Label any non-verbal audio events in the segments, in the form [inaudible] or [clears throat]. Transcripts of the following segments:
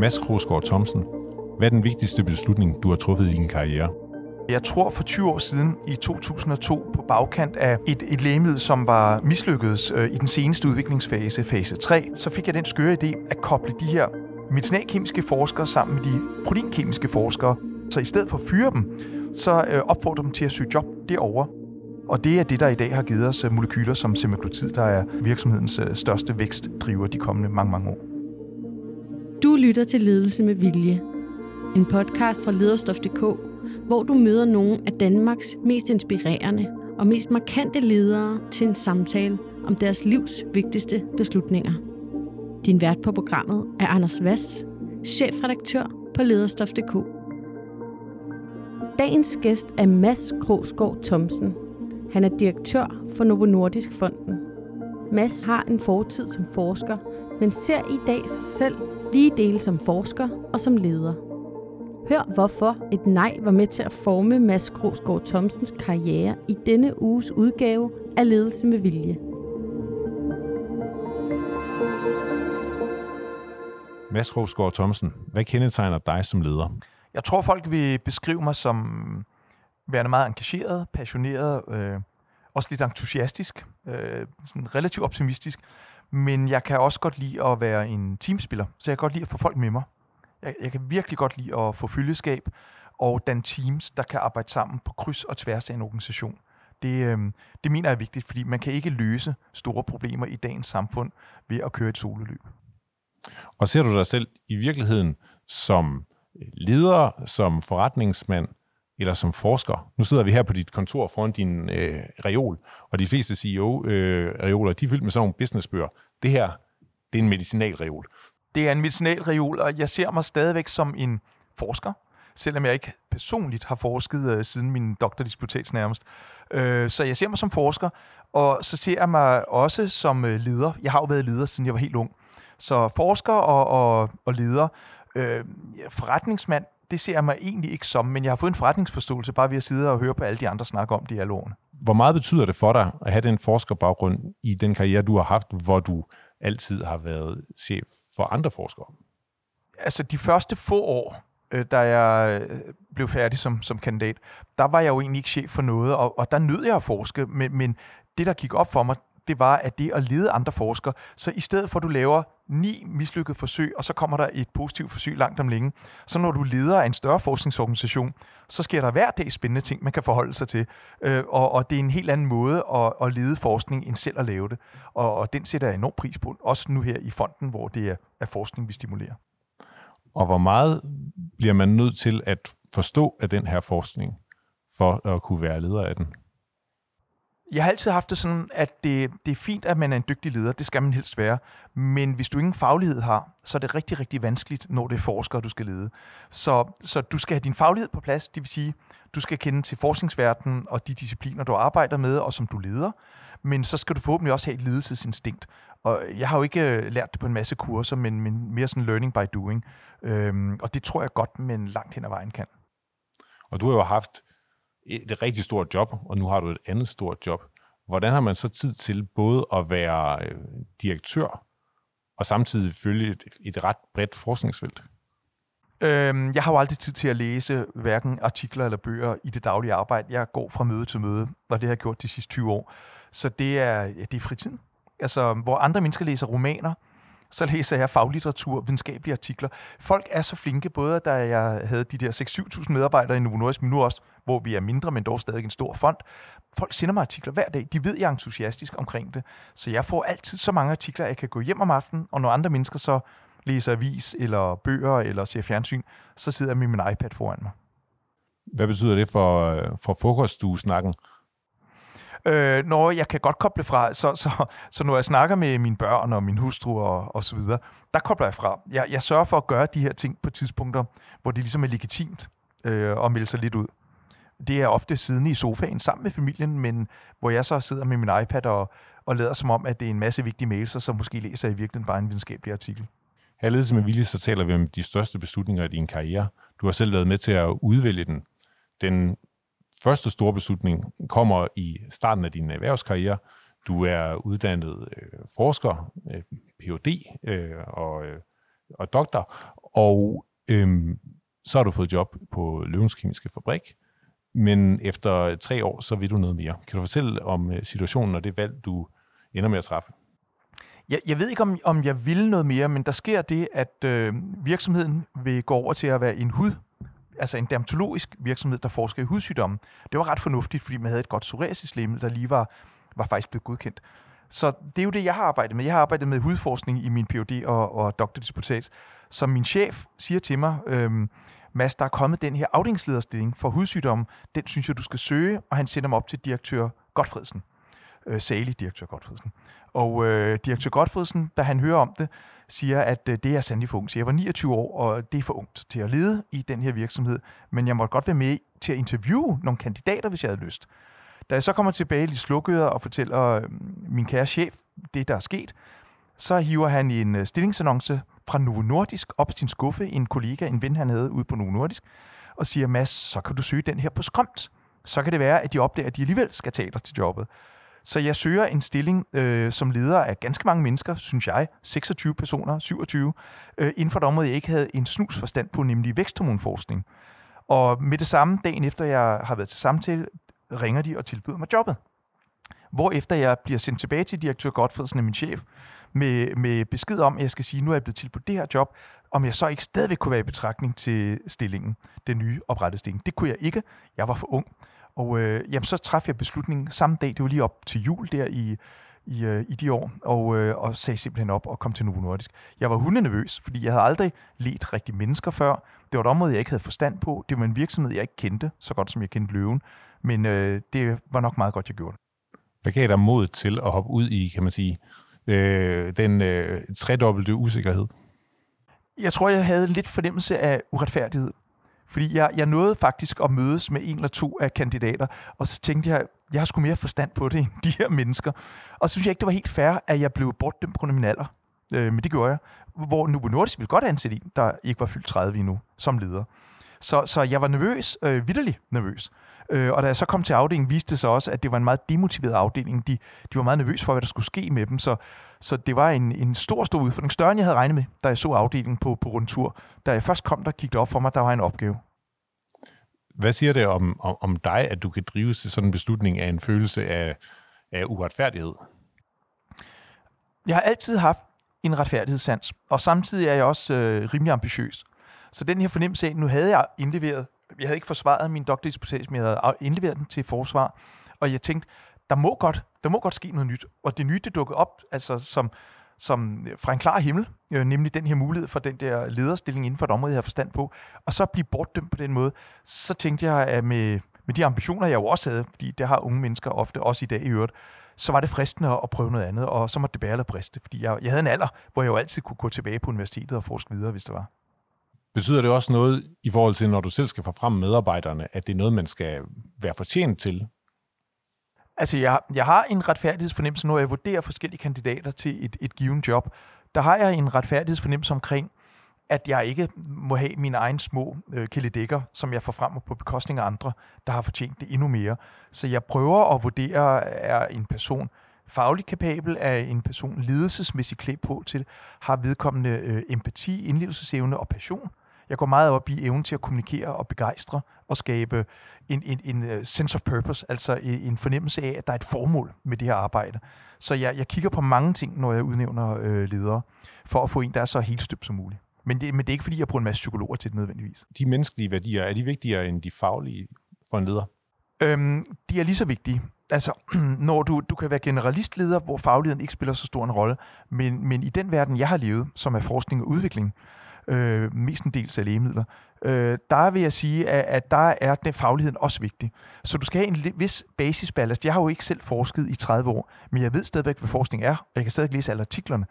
Mads Krogsgaard Thomsen, hvad er den vigtigste beslutning, du har truffet i din karriere? Jeg tror for 20 år siden, i 2002, på bagkant af et, et lægemiddel, som var mislykkedes øh, i den seneste udviklingsfase, fase 3, så fik jeg den skøre idé at koble de her medicinalkemiske forskere sammen med de proteinkemiske forskere. Så i stedet for at fyre dem, så øh, opfordrer dem til at søge job derovre. Og det er det, der i dag har givet os øh, molekyler som semaglutid, der er virksomhedens øh, største vækstdriver de kommende mange, mange år. Lytter til Ledelse med Vilje. En podcast fra lederstof.dk, hvor du møder nogle af Danmarks mest inspirerende og mest markante ledere til en samtale om deres livs vigtigste beslutninger. Din vært på programmet er Anders Vass, chefredaktør på lederstof.dk. Dagens gæst er Mads Krogsgaard Thomsen. Han er direktør for Novo Nordisk Fonden. Mads har en fortid som forsker, men ser i dag sig selv lige dele som forsker og som leder. Hør hvorfor et nej var med til at forme Mads Krogsgaard Thomsens karriere i denne uges udgave af Ledelse med Vilje. Mads Krogsgaard Thomsen, hvad kendetegner dig som leder? Jeg tror, folk vil beskrive mig som værende meget engageret, passioneret, øh, også lidt entusiastisk, øh, sådan relativt optimistisk. Men jeg kan også godt lide at være en teamspiller, så jeg kan godt lide at få folk med mig. Jeg, jeg kan virkelig godt lide at få følgeskab og danne teams, der kan arbejde sammen på kryds og tværs af en organisation. Det, øh, det mener jeg er vigtigt, fordi man kan ikke løse store problemer i dagens samfund ved at køre et sololøb. Og ser du dig selv i virkeligheden som øh, leder, som forretningsmand eller som forsker? Nu sidder vi her på dit kontor foran din øh, reol, og de fleste CEO-reoler, øh, de er fyldt med sådan nogle businessbøger. Det her, det er en medicinalreol. Det er en medicinalreol, og jeg ser mig stadigvæk som en forsker, selvom jeg ikke personligt har forsket øh, siden min doktordisputats nærmest. Øh, så jeg ser mig som forsker, og så ser jeg mig også som øh, leder. Jeg har jo været leder, siden jeg var helt ung. Så forsker og, og, og leder. Øh, forretningsmand, det ser jeg mig egentlig ikke som, men jeg har fået en forretningsforståelse bare ved at sidde og høre på alle de andre snakke om det i alle årene. Hvor meget betyder det for dig at have den forskerbaggrund i den karriere, du har haft, hvor du altid har været chef for andre forskere? Altså de første få år, øh, da jeg øh, blev færdig som, som kandidat, der var jeg jo egentlig ikke chef for noget, og, og der nød jeg at forske, men, men det, der gik op for mig, det var, at det at lede andre forskere, så i stedet for at du laver ni mislykkede forsøg, og så kommer der et positivt forsøg langt om længe, så når du leder af en større forskningsorganisation, så sker der hver dag spændende ting, man kan forholde sig til. Øh, og, og det er en helt anden måde at, at lede forskning, end selv at lave det. Og, og den sætter jeg enorm pris på, også nu her i fonden, hvor det er, er forskning, vi stimulerer. Og hvor meget bliver man nødt til at forstå af den her forskning, for at kunne være leder af den? Jeg har altid haft det sådan, at det, det er fint, at man er en dygtig leder. Det skal man helst være. Men hvis du ingen faglighed har, så er det rigtig, rigtig vanskeligt, når det er forskere, du skal lede. Så, så du skal have din faglighed på plads. Det vil sige, du skal kende til forskningsverdenen og de discipliner, du arbejder med og som du leder. Men så skal du forhåbentlig også have et ledelsesinstinkt. Og jeg har jo ikke øh, lært det på en masse kurser, men, men mere sådan learning by doing. Øhm, og det tror jeg godt, men langt hen ad vejen kan. Og du har jo haft et rigtig stort job, og nu har du et andet stort job. Hvordan har man så tid til både at være øh, direktør og samtidig følge et, et ret bredt forskningsfelt? Øhm, jeg har jo aldrig tid til at læse hverken artikler eller bøger i det daglige arbejde. Jeg går fra møde til møde, og det har jeg gjort de sidste 20 år. Så det er, ja, det er fritiden. Altså, hvor andre mennesker læser romaner, så læser jeg faglitteratur, videnskabelige artikler. Folk er så flinke, både da jeg havde de der 6-7.000 medarbejdere i Novo Nordisk, men nu også, hvor vi er mindre, men dog stadig en stor fond. Folk sender mig artikler hver dag. De ved, jeg er entusiastisk omkring det. Så jeg får altid så mange artikler, at jeg kan gå hjem om aftenen, og når andre mennesker så læser avis, eller bøger, eller ser fjernsyn, så sidder jeg med min iPad foran mig. Hvad betyder det for, øh, for frokoststuesnakken? Øh, når jeg kan godt koble fra, så, så, så når jeg snakker med mine børn og min hustru og, og så videre, der kobler jeg fra. Jeg, jeg sørger for at gøre de her ting på tidspunkter, hvor det ligesom er legitimt øh, at melde sig lidt ud. Det er ofte siden i sofaen sammen med familien, men hvor jeg så sidder med min iPad og, og lader som om, at det er en masse vigtige mails, som måske læser i virkeligheden bare en videnskabelig artikel. Her ledelse med vilje, så taler vi om de største beslutninger i din karriere. Du har selv været med til at udvælge den. Den første store beslutning kommer i starten af din erhvervskarriere. Du er uddannet øh, forsker, øh, Ph.D. Øh, og, øh, og doktor, Og øh, så har du fået job på Løvens Kemiske Fabrik, men efter tre år, så vil du noget mere. Kan du fortælle om øh, situationen og det valg, du ender med at træffe? Jeg, jeg ved ikke, om, om jeg vil noget mere, men der sker det, at øh, virksomheden vil gå over til at være en hud, altså en dermatologisk virksomhed, der forsker i hudsygdomme. Det var ret fornuftigt, fordi man havde et godt psoriasislæmmel, der lige var, var faktisk blevet godkendt. Så det er jo det, jeg har arbejdet med. Jeg har arbejdet med hudforskning i min Ph.D. og, og doktordisputat. Så min chef siger til mig, øhm, Mads, der er kommet den her afdelingslederstilling for hudsygdomme. Den synes jeg, du skal søge, og han sender mig op til direktør Godfredsen. Øh, salig direktør Godfredsen. Og øh, direktør Godfredsen, da han hører om det, siger, at øh, det er Sandy for ung. Så jeg var 29 år, og det er for ungt til at lede i den her virksomhed. Men jeg måtte godt være med til at interviewe nogle kandidater, hvis jeg havde lyst. Da jeg så kommer tilbage lidt slukøret og fortæller øh, min kære chef det, der er sket, så hiver han en øh, stillingsannonce fra Novo Nordisk op i sin skuffe, en kollega, en ven, han havde ude på Novo Nordisk, og siger, Mads, så kan du søge den her på skrømt. Så kan det være, at de opdager, at de alligevel skal tage dig til jobbet. Så jeg søger en stilling øh, som leder af ganske mange mennesker, synes jeg, 26 personer, 27, øh, inden for et område, jeg ikke havde en snus forstand på, nemlig væksthormonforskning. Og med det samme, dagen efter jeg har været til samtale, ringer de og tilbyder mig jobbet. Hvorefter jeg bliver sendt tilbage til direktør Godfredsen min chef, med, med besked om, at jeg skal sige, at nu er jeg blevet tilbudt det her job, om jeg så ikke stadigvæk kunne være i betragtning til stillingen, den nye oprettede stilling. Det kunne jeg ikke. Jeg var for ung. Og øh, jamen, så træffede jeg beslutningen samme dag, det var lige op til jul der i, i, øh, i de år, og, øh, og sagde simpelthen op og kom til Novo Nordisk. Jeg var hundenervøs, fordi jeg havde aldrig let rigtig mennesker før. Det var et område, jeg ikke havde forstand på. Det var en virksomhed, jeg ikke kendte, så godt som jeg kendte løven. Men øh, det var nok meget godt, jeg gjorde det. Hvad gav dig mod til at hoppe ud i, kan man sige, øh, den øh, tredobbelte usikkerhed? Jeg tror, jeg havde lidt fornemmelse af uretfærdighed. Fordi jeg, jeg nåede faktisk at mødes med en eller to af kandidater, og så tænkte jeg, jeg har sgu mere forstand på det end de her mennesker. Og så synes jeg ikke, det var helt fair, at jeg blev dem på grund af min alder. Øh, men det gjorde jeg. Hvor Novo Nordisk ville godt ansætte en, der ikke var fyldt 30 endnu, som leder. Så, så jeg var nervøs, øh, vidderligt nervøs. Øh, og da jeg så kom til afdelingen, viste det sig også, at det var en meget demotiveret afdeling. De, de var meget nervøse for, hvad der skulle ske med dem, så, så det var en, en stor, stor udfordring. Større end jeg havde regnet med, da jeg så afdelingen på, på rundtur. Da jeg først kom, der gik det op for mig, der var en opgave. Hvad siger det om, om, om dig, at du kan drives til sådan en beslutning af en følelse af, af uretfærdighed? Jeg har altid haft en retfærdighedssans, og samtidig er jeg også øh, rimelig ambitiøs. Så den her fornemmelse af, nu havde jeg indleveret, jeg havde ikke forsvaret min doktordisputation, men jeg havde indleveret den til forsvar, og jeg tænkte, der må godt, der må godt ske noget nyt. Og det nye, det dukkede op, altså som, som øh, fra en klar himmel, øh, nemlig den her mulighed for den der lederstilling inden for et område, jeg har forstand på, og så blive bortdømt på den måde, så tænkte jeg, at med, med de ambitioner, jeg jo også havde, fordi det har unge mennesker ofte, også i dag i øvrigt, så var det fristende at prøve noget andet, og så måtte det bære eller briste, fordi jeg, jeg havde en alder, hvor jeg jo altid kunne gå tilbage på universitetet og forske videre, hvis det var. Betyder det også noget i forhold til, når du selv skal få frem medarbejderne, at det er noget, man skal være fortjent til? Altså, jeg, jeg har en retfærdighedsfornemmelse, når jeg vurderer forskellige kandidater til et, et given job. Der har jeg en retfærdighedsfornemmelse omkring, at jeg ikke må have mine egne små øh, kæledækker, som jeg får frem på bekostning af andre, der har fortjent det endnu mere. Så jeg prøver at vurdere, er en person fagligt kapabel, er en person ledelsesmæssigt klædt på til, har vedkommende øh, empati, indlevelsesevne og passion. Jeg går meget op i evnen til at kommunikere og begejstre og skabe en, en, en øh, sense of purpose, altså en fornemmelse af, at der er et formål med det her arbejde. Så jeg, jeg kigger på mange ting, når jeg udnævner øh, ledere, for at få en, der er så helt støbt som muligt. Men det, men det er ikke, fordi jeg bruger en masse psykologer til det nødvendigvis. De menneskelige værdier, er de vigtigere end de faglige for en leder? Øhm, de er lige så vigtige. Altså, [clears throat] når du, du kan være generalistleder, hvor fagligheden ikke spiller så stor en rolle, men, men i den verden, jeg har levet, som er forskning og udvikling, øh, mestendels af lægemidler, øh, der vil jeg sige, at, at der er den fagligheden også vigtig. Så du skal have en vis basisballast. Jeg har jo ikke selv forsket i 30 år, men jeg ved stadigvæk, hvad forskning er, og jeg kan stadig læse alle artiklerne.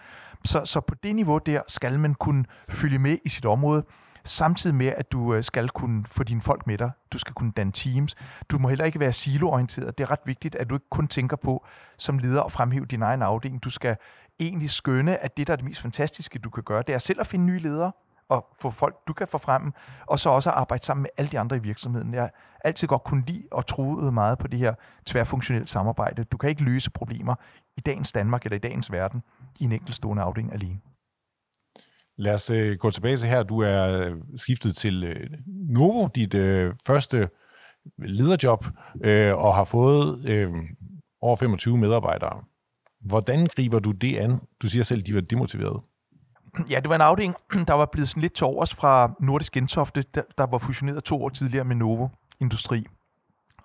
Så, så på det niveau der skal man kunne følge med i sit område, samtidig med, at du øh, skal kunne få dine folk med dig. Du skal kunne danne teams. Du må heller ikke være siloorienteret. Det er ret vigtigt, at du ikke kun tænker på som leder at fremhæve din egen afdeling. Du skal egentlig skønne, at det, der er det mest fantastiske, du kan gøre, det er selv at finde nye ledere, og få folk, du kan få frem, og så også at arbejde sammen med alle de andre i virksomheden. Jeg har altid godt kunne lide og troet meget på det her tværfunktionelle samarbejde. Du kan ikke løse problemer i dagens Danmark eller i dagens verden i en enkeltstående afdeling alene. Lad os øh, gå tilbage til her. Du er øh, skiftet til øh, Novo, dit øh, første lederjob, øh, og har fået øh, over 25 medarbejdere. Hvordan griber du det an? Du siger selv, at de var demotiverede. Ja, det var en afdeling, [clears throat] der var blevet sådan lidt til overs fra Nordisk Gentofte, der, der var fusioneret to år tidligere med Novo Industri.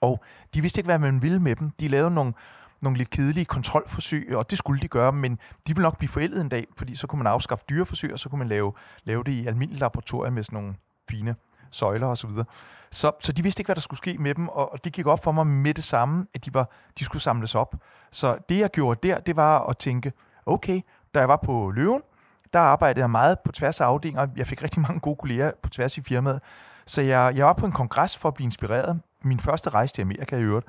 Og de vidste ikke, hvad man ville med dem. De lavede nogle, nogle lidt kedelige kontrolforsøg, og det skulle de gøre, men de ville nok blive forældet en dag, fordi så kunne man afskaffe dyreforsøg, og så kunne man lave, lave det i almindelige laboratorier med sådan nogle fine søjler osv. Så, så, så de vidste ikke, hvad der skulle ske med dem, og, og det gik op for mig med det samme, at de, var, de skulle samles op. Så det, jeg gjorde der, det var at tænke, okay, da jeg var på Løven, der arbejdede jeg meget på tværs af afdelinger. Jeg fik rigtig mange gode kolleger på tværs i firmaet. Så jeg, jeg var på en kongres for at blive inspireret. Min første rejse til Amerika i øvrigt.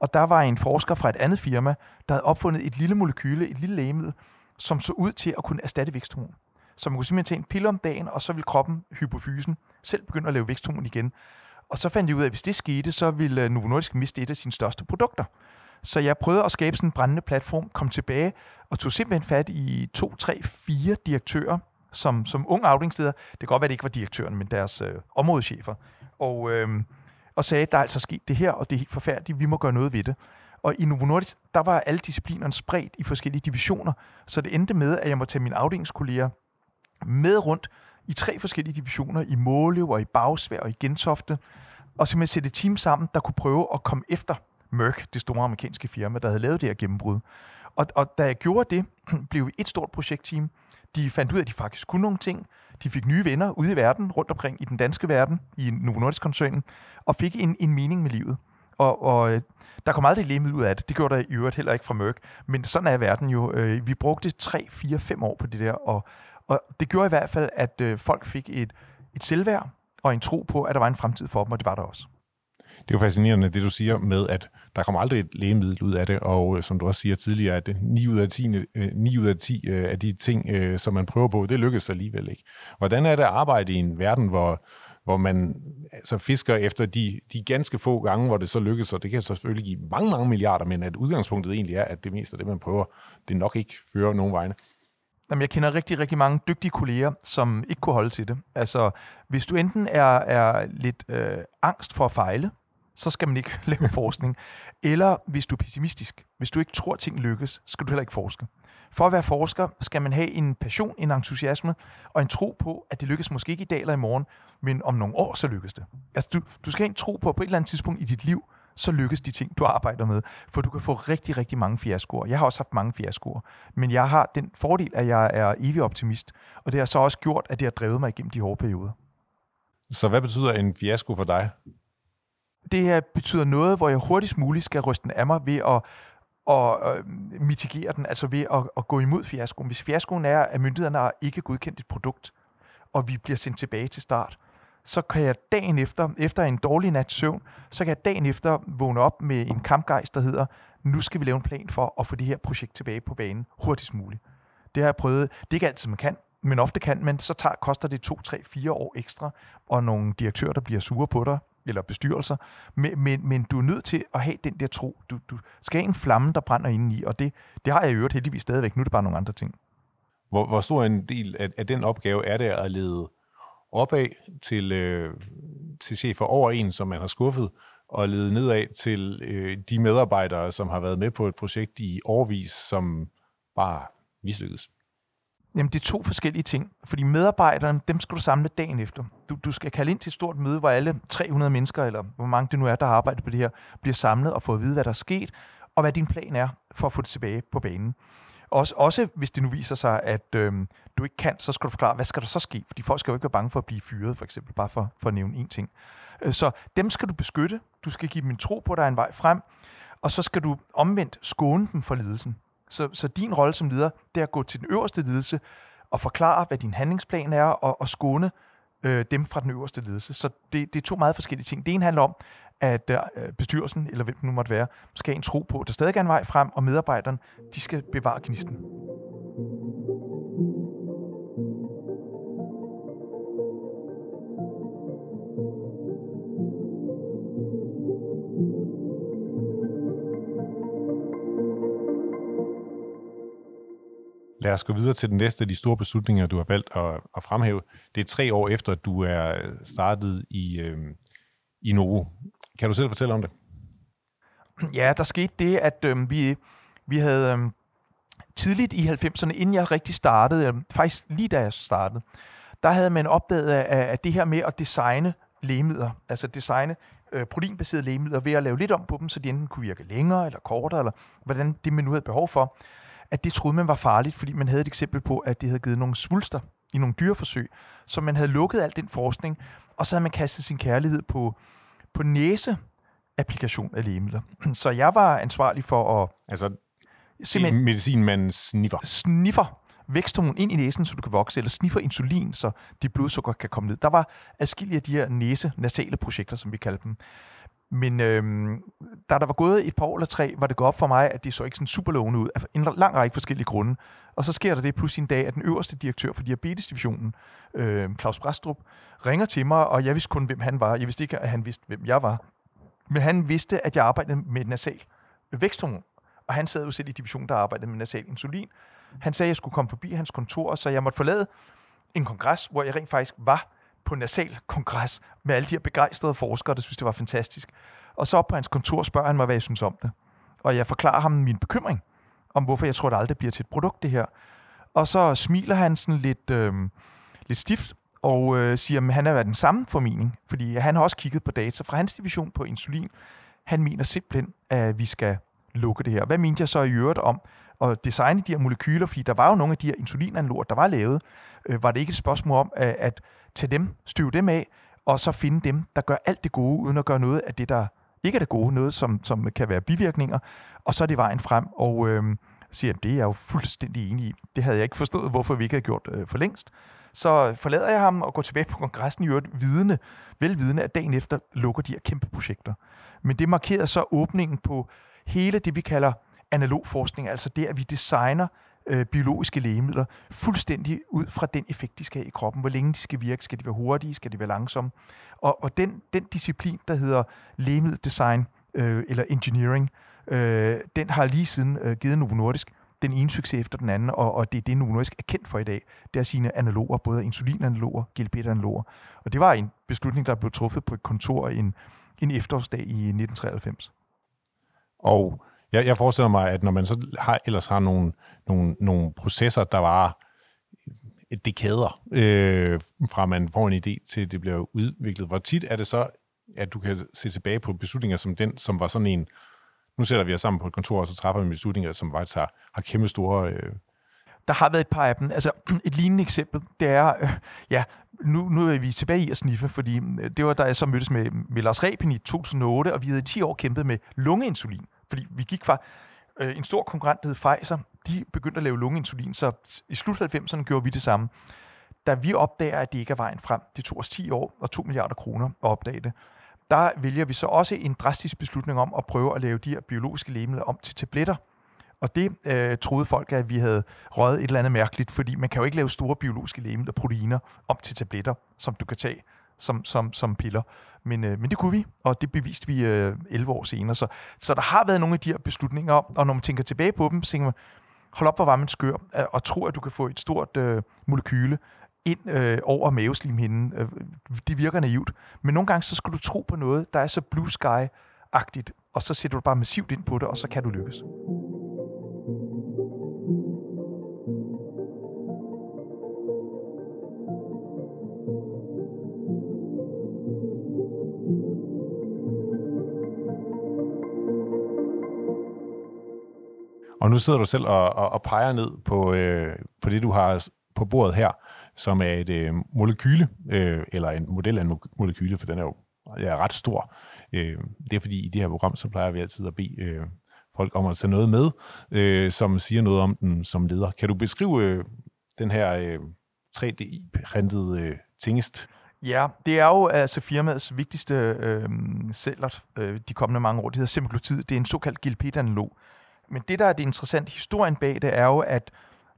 Og der var en forsker fra et andet firma, der havde opfundet et lille molekyle, et lille lægemiddel, som så ud til at kunne erstatte væksthormon. Så man kunne simpelthen tage en pille om dagen, og så ville kroppen, hypofysen, selv begynde at lave væksthormon igen. Og så fandt de ud af, at hvis det skete, så ville øh, Novo Nordisk miste et af sine største produkter. Så jeg prøvede at skabe sådan en brændende platform, kom tilbage og tog simpelthen fat i to, tre, fire direktører, som, som unge afdelingsleder. Det kan godt være, at det ikke var direktøren, men deres øh, områdechefer. Og, øh, og sagde, der er altså sket det her, og det er helt forfærdeligt, vi må gøre noget ved det. Og i Novo Nordisk, der var alle disciplinerne spredt i forskellige divisioner, så det endte med, at jeg måtte tage mine afdelingskolleger med rundt i tre forskellige divisioner, i Målev og i Bagsvær og i Gentofte, og simpelthen sætte et team sammen, der kunne prøve at komme efter Merck, det store amerikanske firma, der havde lavet det her gennembrud. Og, og da jeg gjorde det, [clears throat] blev vi et stort projektteam. De fandt ud af, at de faktisk kunne nogle ting. De fik nye venner ude i verden, rundt omkring i den danske verden, i Novo Nordisk-koncernen, og fik en, en mening med livet. Og, og øh, der kom aldrig lægemiddel ud af det. Det gjorde der i øvrigt heller ikke fra Merck. Men sådan er verden jo. Øh, vi brugte 3, 4, 5 år på det der, og, og det gjorde i hvert fald, at øh, folk fik et, et selvværd og en tro på, at der var en fremtid for dem, og det var der også. Det er jo fascinerende, det du siger med, at der kommer aldrig et lægemiddel ud af det, og øh, som du også siger tidligere, at øh, 9 ud af 10, 9 øh, ud af, 10 af de ting, som man prøver på, det lykkes alligevel ikke. Hvordan er det at arbejde i en verden, hvor, hvor man altså fisker efter de, de ganske få gange, hvor det så lykkes, og det kan selvfølgelig give mange, mange milliarder, men at udgangspunktet egentlig er, at det meste af det, man prøver, det nok ikke fører nogen vegne. Jamen, jeg kender rigtig, rigtig mange dygtige kolleger, som ikke kunne holde til det. Altså, hvis du enten er, er lidt øh, angst for at fejle, så skal man ikke [laughs] lave forskning. Eller hvis du er pessimistisk, hvis du ikke tror, at ting lykkes, skal du heller ikke forske. For at være forsker skal man have en passion, en entusiasme og en tro på, at det lykkes måske ikke i dag eller i morgen, men om nogle år, så lykkes det. Altså, du, du skal have en tro på, at på et eller andet tidspunkt i dit liv, så lykkes de ting, du arbejder med. For du kan få rigtig, rigtig mange fiaskoer. Jeg har også haft mange fiaskoer. Men jeg har den fordel, at jeg er evig optimist. Og det har så også gjort, at det har drevet mig igennem de hårde perioder. Så hvad betyder en fiasko for dig? Det her betyder noget, hvor jeg hurtigst muligt skal ryste den af mig ved at og øh, mitigere den, altså ved at, at gå imod fiaskoen. Hvis fiaskoen er, at myndighederne har ikke godkendt et produkt, og vi bliver sendt tilbage til start, så kan jeg dagen efter, efter en dårlig nat søvn, så kan jeg dagen efter vågne op med en kampgejst, der hedder, nu skal vi lave en plan for at få det her projekt tilbage på banen hurtigst muligt. Det har jeg prøvet. Det er ikke altid, man kan, men ofte kan man. Så tager, koster det to, tre, fire år ekstra, og nogle direktører, der bliver sure på dig, eller bestyrelser, men, men, men du er nødt til at have den der tro. Du, du skal have en flamme, der brænder indeni, og det, det har jeg i øvrigt heldigvis stadigvæk. Nu er det bare nogle andre ting. Hvor, hvor stor en del af, af den opgave er det at lede opad til, øh, til chefer over en, som man har skuffet, og lede nedad til øh, de medarbejdere, som har været med på et projekt i årvis, som bare mislykkedes? Jamen, det er to forskellige ting. Fordi medarbejderne, dem skal du samle dagen efter. Du, du skal kalde ind til et stort møde, hvor alle 300 mennesker, eller hvor mange det nu er, der har arbejdet på det her, bliver samlet og får at vide, hvad der er sket, og hvad din plan er for at få det tilbage på banen. Også, også hvis det nu viser sig, at øh, du ikke kan, så skal du forklare, hvad skal der så ske? Fordi folk skal jo ikke være bange for at blive fyret, for eksempel, bare for, for at nævne en ting. Øh, så dem skal du beskytte. Du skal give dem en tro på, at der er en vej frem. Og så skal du omvendt skåne dem for ledelsen. Så, så din rolle som leder, det er at gå til den øverste ledelse og forklare, hvad din handlingsplan er, og, og skåne øh, dem fra den øverste ledelse. Så det, det er to meget forskellige ting. Det ene handler om, at øh, bestyrelsen, eller hvem det nu måtte være, skal have en tro på, at der stadig er en vej frem, og medarbejderne, de skal bevare gnisten. Lad os gå videre til den næste af de store beslutninger, du har valgt at, at fremhæve. Det er tre år efter, at du er startet i, øh, i Novo. Kan du selv fortælle om det? Ja, der skete det, at øh, vi, vi havde øh, tidligt i 90'erne, inden jeg rigtig startede, øh, faktisk lige da jeg startede, der havde man opdaget, at, at det her med at designe lægemidler, altså designe øh, proteinbaserede lægemidler ved at lave lidt om på dem, så de enten kunne virke længere eller kortere, eller hvordan det man nu havde behov for, at det troede man var farligt, fordi man havde et eksempel på, at det havde givet nogle svulster i nogle dyreforsøg, så man havde lukket al den forskning, og så havde man kastet sin kærlighed på, på næse applikation af lægemidler. [clears throat] Så jeg var ansvarlig for at... Altså, simpelthen medicin, man sniffer. Sniffer væksthormon ind i næsen, så du kan vokse, eller sniffer insulin, så dit blodsukker kan komme ned. Der var adskillige af de her næse-nasale projekter, som vi kalder dem. Men øhm, da der var gået et par år eller tre, var det gået op for mig, at det så ikke sådan super lovende ud, af en lang række forskellige grunde. Og så sker der det pludselig en dag, at den øverste direktør for diabetesdivisionen, øh, Claus Brastrup, ringer til mig, og jeg vidste kun, hvem han var. Jeg vidste ikke, at han vidste, hvem jeg var. Men han vidste, at jeg arbejdede med nasal væksthormon. Og han sad jo selv i divisionen, der arbejdede med nasal insulin. Han sagde, at jeg skulle komme forbi hans kontor, så jeg måtte forlade en kongres, hvor jeg rent faktisk var på nasal kongres med alle de her begejstrede forskere, der synes, det var fantastisk. Og så op på hans kontor spørger han mig, hvad jeg synes om det. Og jeg forklarer ham min bekymring om, hvorfor jeg tror, det aldrig bliver til et produkt, det her. Og så smiler han sådan lidt, øh, lidt stift og øh, siger, at han er den samme formening, fordi han har også kigget på data fra hans division på insulin. Han mener simpelthen, at vi skal lukke det her. Hvad mente jeg så i øvrigt om at designe de her molekyler? Fordi der var jo nogle af de her insulinanaloger, der var lavet. Øh, var det ikke et spørgsmål om at, at til dem, støve dem af, og så finde dem, der gør alt det gode, uden at gøre noget af det, der ikke er det gode, noget som, som kan være bivirkninger, og så er det vejen frem, og øh, siger, at det er jeg jo fuldstændig enig i. Det havde jeg ikke forstået, hvorfor vi ikke havde gjort øh, for længst. Så forlader jeg ham og går tilbage på kongressen i øvrigt vidende, velvidende, at dagen efter lukker de her kæmpe projekter. Men det markerede så åbningen på hele det, vi kalder analog forskning, altså det, at vi designer øh, biologiske lægemidler fuldstændig ud fra den effekt, de skal have i kroppen. Hvor længe de skal virke, skal de være hurtige, skal de være langsomme. Og, og den, den disciplin, der hedder lægemiddeldesign øh, eller engineering, øh, den har lige siden øh, givet Novo Nordisk den ene succes efter den anden, og, og det er det, Novo Nordisk er kendt for i dag. Det er sine analoger, både insulinanaloger, GLP-analoger. Og det var en beslutning, der blev truffet på et kontor en, en efterårsdag i 1993. Og jeg, jeg forestiller mig, at når man så har, ellers har nogle, nogle, nogle processer, der var dekader, øh, fra man får en idé til det bliver udviklet, hvor tit er det så, at du kan se tilbage på beslutninger som den, som var sådan en, nu sætter vi os sammen på et kontor, og så træffer vi beslutninger, som faktisk har, har kæmpe store... Øh... Der har været et par af dem. Altså, [clears throat] et lignende eksempel, det er, øh, ja, nu, nu er vi tilbage i at sniffe, fordi øh, det var, da jeg så mødtes med, med Lars Reben i 2008, og vi havde i 10 år kæmpet med lungeinsulin. Fordi vi gik fra øh, en stor konkurrent, der hed Pfizer, de begyndte at lave lungeinsulin, så i slut 90'erne gjorde vi det samme. Da vi opdager, at det ikke er vejen frem, det tog os 10 år og 2 milliarder kroner at opdage det, der vælger vi så også en drastisk beslutning om at prøve at lave de her biologiske lægemidler om til tabletter. Og det øh, troede folk, at vi havde røget et eller andet mærkeligt, fordi man kan jo ikke lave store biologiske lægemidler, proteiner, om til tabletter, som du kan tage som, som, som piller. Men, øh, men det kunne vi, og det beviste vi øh, 11 år senere. Så, så der har været nogle af de her beslutninger, og når man tænker tilbage på dem, så tænker man, hold op, hvor var man skør, øh, og tro, at du kan få et stort øh, molekyle ind øh, over maveslimhinden. Øh, det virker naivt. Men nogle gange, så skal du tro på noget, der er så blue sky-agtigt, og så sætter du bare massivt ind på det, og så kan du lykkes. Og nu sidder du selv og, og, og peger ned på, øh, på det, du har på bordet her, som er et øh, molekyle, øh, eller en model af en molekyle, for den er jo ja, ret stor. Øh, det er fordi, i det her program, så plejer vi altid at bede øh, folk om at tage noget med, øh, som siger noget om den som leder. Kan du beskrive øh, den her øh, 3D-printede øh, tingest? Ja, det er jo altså firmaets vigtigste øh, celler øh, de kommende mange år. Det hedder semaglutid. Det er en såkaldt GLP-analog. Men det, der er det interessante historien bag det, er jo, at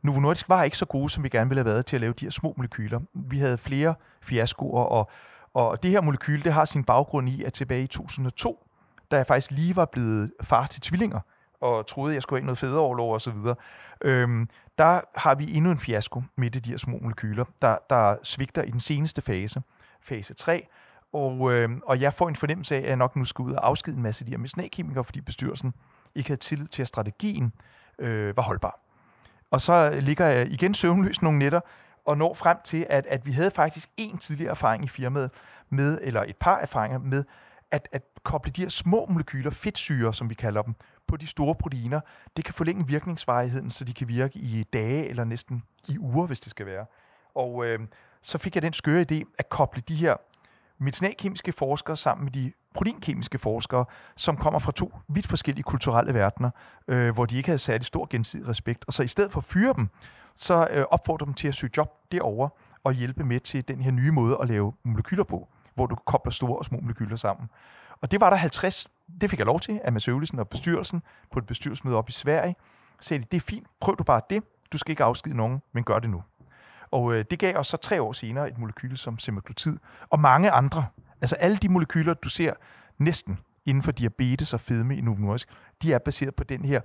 Novo Nordisk var ikke så gode, som vi gerne ville have været til at lave de her små molekyler. Vi havde flere fiaskoer, og, og det her molekyl, det har sin baggrund i, at tilbage i 2002, da jeg faktisk lige var blevet far til tvillinger, og troede, jeg skulle have noget fædreoverlov og så videre. Øhm, der har vi endnu en fiasko med de her små molekyler, der, der svigter i den seneste fase, fase 3, og, øh, og jeg får en fornemmelse af, at jeg nok nu skal ud og afskide en masse af de her medicinalkemikere, fordi bestyrelsen ikke havde tillid til, at strategien øh, var holdbar. Og så ligger jeg igen søvnløs nogle nætter, og når frem til, at, at vi havde faktisk en tidligere erfaring i firmaet med, eller et par erfaringer med, at, at koble de her små molekyler, fedtsyre, som vi kalder dem, på de store proteiner, det kan forlænge virkningsvarigheden, så de kan virke i dage eller næsten i uger, hvis det skal være. Og øh, så fik jeg den skøre idé at koble de her medicinalkemiske forskere sammen med de proteinkemiske forskere, som kommer fra to vidt forskellige kulturelle verdener, øh, hvor de ikke havde særlig stor gensidig respekt. Og så i stedet for at fyre dem, så øh, opfordrer dem til at søge job derovre og hjælpe med til den her nye måde at lave molekyler på, hvor du kobler store og små molekyler sammen. Og det var der 50, det fik jeg lov til af Mads Øvelsen og bestyrelsen på et bestyrelsesmøde op i Sverige. Så sagde de, det er fint, prøv du bare det, du skal ikke afskide nogen, men gør det nu. Og øh, det gav os så tre år senere et molekyle som semaglutid, og mange andre. Altså alle de molekyler, du ser næsten inden for diabetes og fedme i Novo Nordisk, de er baseret på den her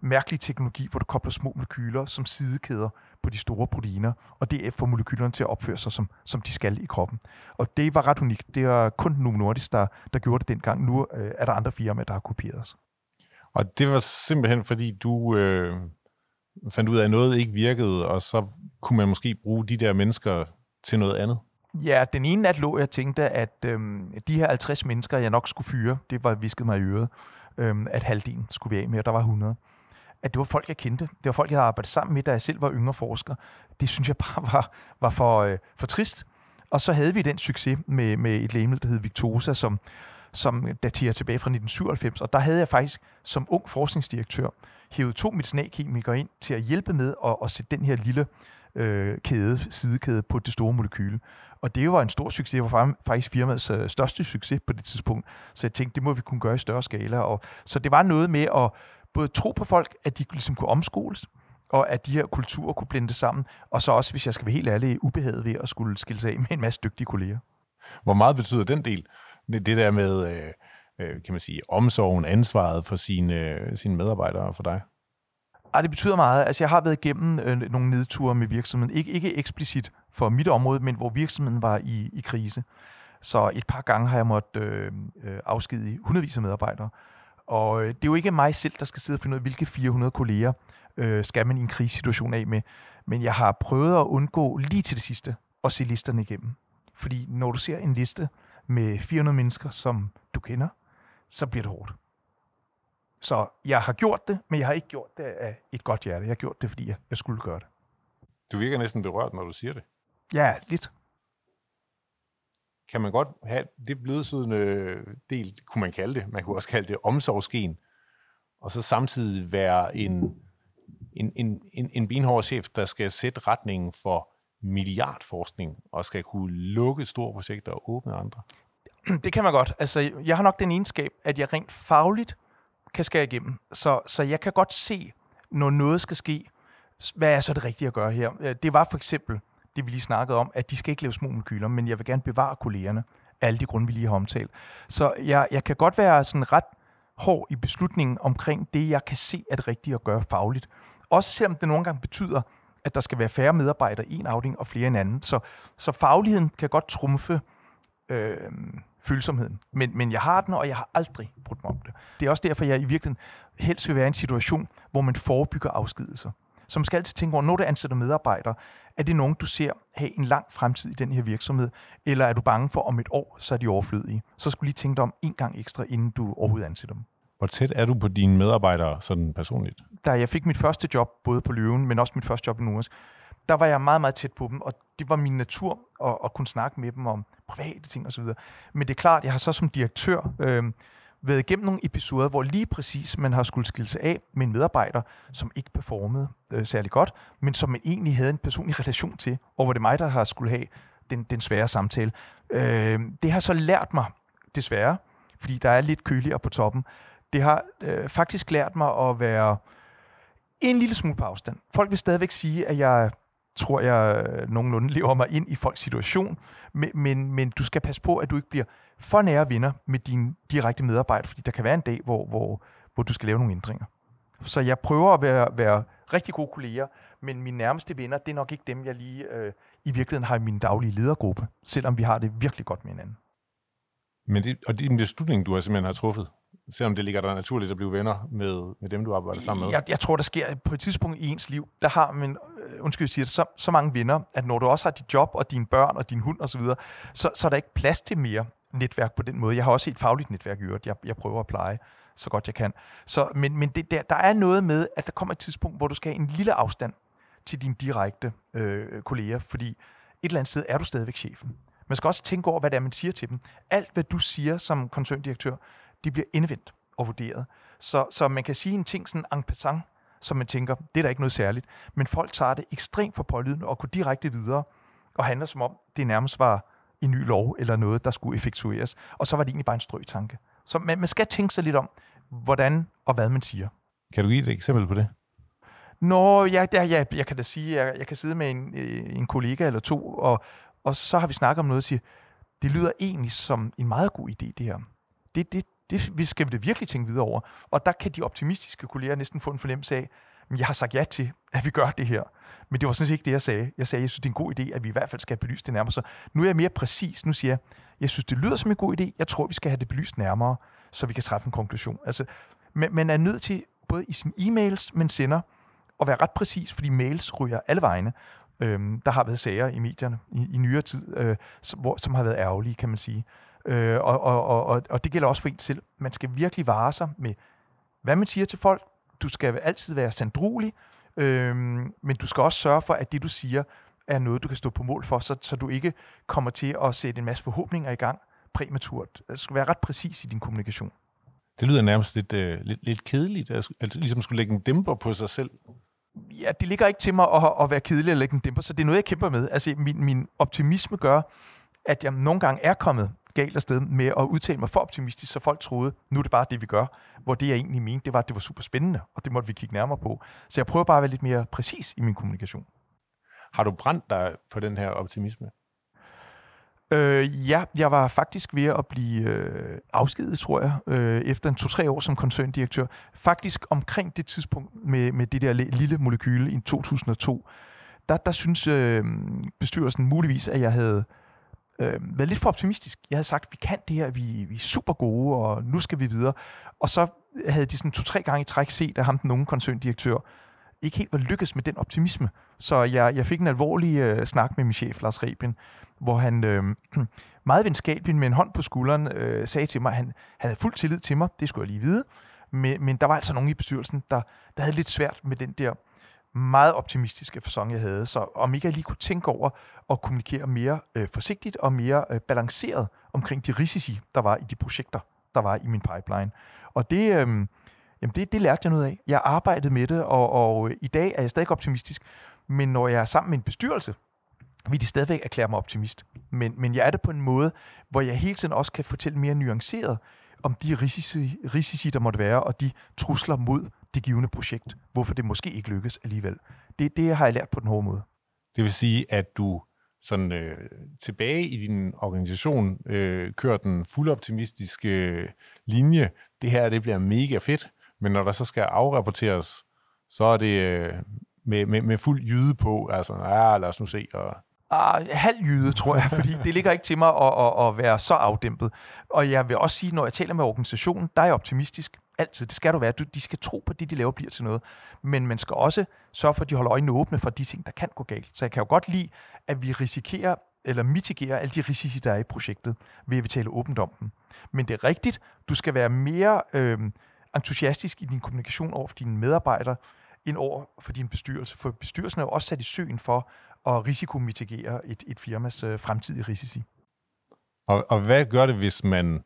mærkelige teknologi, hvor du kobler små molekyler som sidekæder på de store proteiner, og det får molekylerne til at opføre sig, som, som de skal i kroppen. Og det var ret unikt. Det var kun Novo Nordisk, der, der gjorde det dengang. Nu øh, er der andre firmaer, der har kopieret os. Og det var simpelthen, fordi du øh, fandt ud af, at noget ikke virkede, og så kunne man måske bruge de der mennesker til noget andet? Ja, den ene nat lå jeg tænkte, at øhm, de her 50 mennesker, jeg nok skulle fyre, det var visket mig i øret, øhm, at halvdelen skulle vi af med, og der var 100 at det var folk, jeg kendte. Det var folk, jeg havde arbejdet sammen med, da jeg selv var yngre forsker. Det synes jeg bare [laughs] var, var for, øh, for trist. Og så havde vi den succes med, med et lægemiddel, der hed Victosa, som, som daterer tilbage fra 1997. Og der havde jeg faktisk som ung forskningsdirektør hævet to medicinalkemikere ind til at hjælpe med at, at sætte den her lille øh, kæde, sidekæde på det store molekyle. Og det var en stor succes. Det var faktisk firmaets øh, største succes på det tidspunkt. Så jeg tænkte, det må vi kunne gøre i større skala. Og, så det var noget med at både tro på folk, at de ligesom kunne omskoles, og at de her kulturer kunne blende sammen, og så også, hvis jeg skal være helt ærlig, ubehaget ved at skulle skille sig af med en masse dygtige kolleger. Hvor meget betyder den del? Det der med, øh, øh, kan man sige, omsorgen, ansvaret for sine, sine medarbejdere for dig? Ej, det betyder meget. Altså, jeg har været igennem øh, nogle nedture med virksomheden. Ikke, ikke eksplicit for mit område, men hvor virksomheden var i, i krise. Så et par gange har jeg måttet øh, øh afskedige hundredvis af medarbejdere. Og øh, det er jo ikke mig selv, der skal sidde og finde ud af, hvilke 400 kolleger øh, skal man i en krisesituation af med. Men jeg har prøvet at undgå lige til det sidste at se listerne igennem. Fordi når du ser en liste med 400 mennesker, som du kender, så bliver det hårdt. Så jeg har gjort det, men jeg har ikke gjort det af et godt hjerte. Jeg har gjort det, fordi jeg, jeg skulle gøre det. Du virker næsten berørt, når du siger det. Ja, lidt. Kan man godt have det blødsødende del, kunne man kalde det. Man kunne også kalde det omsorgsgen. Og så samtidig være en, en, en, en, en benhård chef, der skal sætte retningen for milliardforskning og skal kunne lukke store projekter og åbne andre. [clears throat] Det kan man godt. Altså, jeg har nok den egenskab, at jeg rent fagligt kan skære igennem. Så, så jeg kan godt se, når noget skal ske, hvad er så det rigtige at gøre her? Det var for eksempel det, vi lige snakkede om, at de skal ikke lave små molekyler, men jeg vil gerne bevare kollegerne af alle de grunde, vi lige har omtalt. Så jeg, jeg kan godt være sådan ret hård i beslutningen omkring det, jeg kan se er det rigtige at gøre fagligt. Også selvom det nogle gange betyder, at der skal være færre medarbejdere i en afdeling og flere i en anden. Så, så fagligheden kan godt trumfe øh, følsomheden. Men, men jeg har den, og jeg har aldrig brudt mig om det. Det er også derfor, jeg i virkeligheden helst vil være i en situation, hvor man forebygger afskedelser. Så man skal altid tænke over, når du ansætter medarbejdere, er det nogen, du ser have en lang fremtid i den her virksomhed, eller er du bange for, om et år, så er de overflødige? Så skulle lige tænke dig om en gang ekstra, inden du overhovedet ansætter dem. Hvor tæt er du på dine medarbejdere sådan personligt? Da jeg fik mit første job, både på Løven, men også mit første job i Nordens, der var jeg meget, meget tæt på dem, og det var min natur at, at kunne snakke med dem om private ting osv. Men det er klart, jeg har så som direktør øh, været igennem nogle episoder, hvor lige præcis man har skulle skille sig af med en medarbejder, som ikke performede øh, særlig godt, men som man egentlig havde en personlig [laughs] relation til, og hvor det er mig, der har skulle have den, den svære samtale. Øh, det har så lært mig, desværre, fordi der er lidt køligere på toppen, det har øh, faktisk lært mig at være en lille smule på afstand. Folk vil stadigvæk sige, at jeg tror jeg øh, nogenlunde lever mig ind i folks situation, men, men, men du skal passe på, at du ikke bliver for nære venner med dine direkte medarbejdere, fordi der kan være en dag, hvor, hvor, hvor du skal lave nogle ændringer. Så jeg prøver at være, være rigtig gode kolleger, men mine nærmeste venner, det er nok ikke dem, jeg lige øh, i virkeligheden har i min daglige ledergruppe, selvom vi har det virkelig godt med hinanden. Men det, og det er en beslutning, du har simpelthen har truffet, selvom det ligger der naturligt at blive venner med, med dem, du arbejder sammen med? Jeg, jeg tror, der sker på et tidspunkt i ens liv, der har man, øh, undskyld, jeg siger det, så, så mange venner, at når du også har dit job og dine børn og din hund osv., så, så, så er der ikke plads til mere netværk på den måde. Jeg har også et fagligt netværk i øvrigt, jeg, jeg prøver at pleje så godt jeg kan. Så, men men det, der, der er noget med, at der kommer et tidspunkt, hvor du skal have en lille afstand til dine direkte øh, kolleger, fordi et eller andet sted er du stadigvæk chefen. Man skal også tænke over, hvad det er, man siger til dem. Alt, hvad du siger som koncerndirektør, det bliver indvendt og vurderet. Så, så man kan sige en ting sådan en passant, som man tænker, det er da ikke noget særligt. Men folk tager det ekstremt for pålydende og går direkte videre og handler som om, det nærmest var en ny lov eller noget, der skulle effektueres. Og så var det egentlig bare en strøtanke. Så man, man skal tænke sig lidt om, hvordan og hvad man siger. Kan du give et eksempel på det? Nå, ja, ja, ja jeg kan da sige, jeg, jeg kan sidde med en, øh, en kollega eller to, og, og så har vi snakket om noget og siger, det lyder egentlig som en meget god idé, det her. Det, det, det skal vi da virkelig tænke videre over. Og der kan de optimistiske kolleger næsten få en fornemmelse af, jeg har sagt ja til, at vi gør det her. Men det var sådan set ikke det, jeg sagde. Jeg sagde, at jeg synes, det er en god idé, at vi i hvert fald skal have belyst det nærmere. Så nu er jeg mere præcis. Nu siger jeg, jeg synes, det lyder som en god idé. Jeg tror, vi skal have det belyst nærmere, så vi kan træffe en konklusion. Altså, man er nødt til, både i sine e-mails, men sender, at være ret præcis, fordi mails ryger alle vegne. Øhm, der har været sager i medierne i, i nyere tid, øh, som, hvor, som har været ærgerlige, kan man sige. Øh, og, og, og, og det gælder også for en selv. Man skal virkelig vare sig med, hvad man siger til folk. Du skal altid være sandrolig, øh, men du skal også sørge for, at det, du siger, er noget, du kan stå på mål for, så, så du ikke kommer til at sætte en masse forhåbninger i gang præmaturt. Du skal være ret præcis i din kommunikation. Det lyder nærmest lidt, øh, lidt, lidt kedeligt, altså ligesom skulle lægge en dæmper på sig selv. Ja, det ligger ikke til mig at, at være kedelig eller lægge en dæmper, så det er noget, jeg kæmper med. Altså, min, min optimisme gør, at jeg nogle gange er kommet galt afsted med at udtale mig for optimistisk, så folk troede, nu er det bare det, vi gør. Hvor det, jeg egentlig mente, det var, at det var super spændende, og det måtte vi kigge nærmere på. Så jeg prøver bare at være lidt mere præcis i min kommunikation. Har du brændt dig på den her optimisme? Øh, ja, jeg var faktisk ved at blive øh, afskedet, tror jeg, øh, efter en to-tre år som koncerndirektør. Faktisk omkring det tidspunkt med, med det der lille molekyle i 2002, der, der synes øh, bestyrelsen muligvis, at jeg havde øh, Øh, været lidt for optimistisk. Jeg havde sagt, vi kan det her, vi, vi er super gode, og nu skal vi videre. Og så havde de sådan to-tre gange i træk set, at ham den unge koncerndirektør ikke helt var lykkes med den optimisme. Så jeg, jeg fik en alvorlig øh, snak med min chef, Lars Rebien, hvor han øh, [clears throat] meget venskabeligt med en hånd på skulderen øh, sagde til mig, at han, han havde fuld tillid til mig, det skulle jeg lige vide, men, men der var altså nogen i bestyrelsen, der, der havde lidt svært med den der meget optimistiske fasong, jeg havde. Så om ikke jeg lige kunne tænke over at kommunikere mere øh, forsigtigt og mere øh, balanceret omkring de risici, der var i de projekter, der var i min pipeline. Og det, øh, jamen det, det lærte jeg noget af. Jeg arbejdede med det, og, og øh, i dag er jeg stadig optimistisk. Men når jeg er sammen med en bestyrelse, vil de stadigvæk erklære mig optimist. Men, men jeg er det på en måde, hvor jeg hele tiden også kan fortælle mere nuanceret om de risici, risici, der måtte være, og de trusler mod det givende projekt. Hvorfor det måske ikke lykkes alligevel. Det, det har jeg lært på den hårde måde. Det vil sige, at du sådan øh, tilbage i din organisation øh, kører den fuldoptimistiske linje. Det her, det bliver mega fedt, men når der så skal afrapporteres, så er det øh, med, med, med fuld jyde på, altså, ja, lad os nu se, og Ah, halv jyde, tror jeg, fordi det ligger ikke til mig at, at, at være så afdæmpet. Og jeg vil også sige, når jeg taler med organisationen, der er jeg optimistisk. Altid. Det skal du være. Du, de skal tro på, at det, de laver, bliver til noget. Men man skal også sørge for, at de holder øjnene åbne for de ting, der kan gå galt. Så jeg kan jo godt lide, at vi risikerer eller mitigerer alle de risici, der er i projektet, ved at vi taler åbent om dem. Men det er rigtigt, du skal være mere øh, entusiastisk i din kommunikation over for dine medarbejdere, end over for din bestyrelse. For bestyrelsen er jo også sat i søen for at risikomitigere et, et firmas øh, fremtidige risici. Og, og hvad gør det, hvis man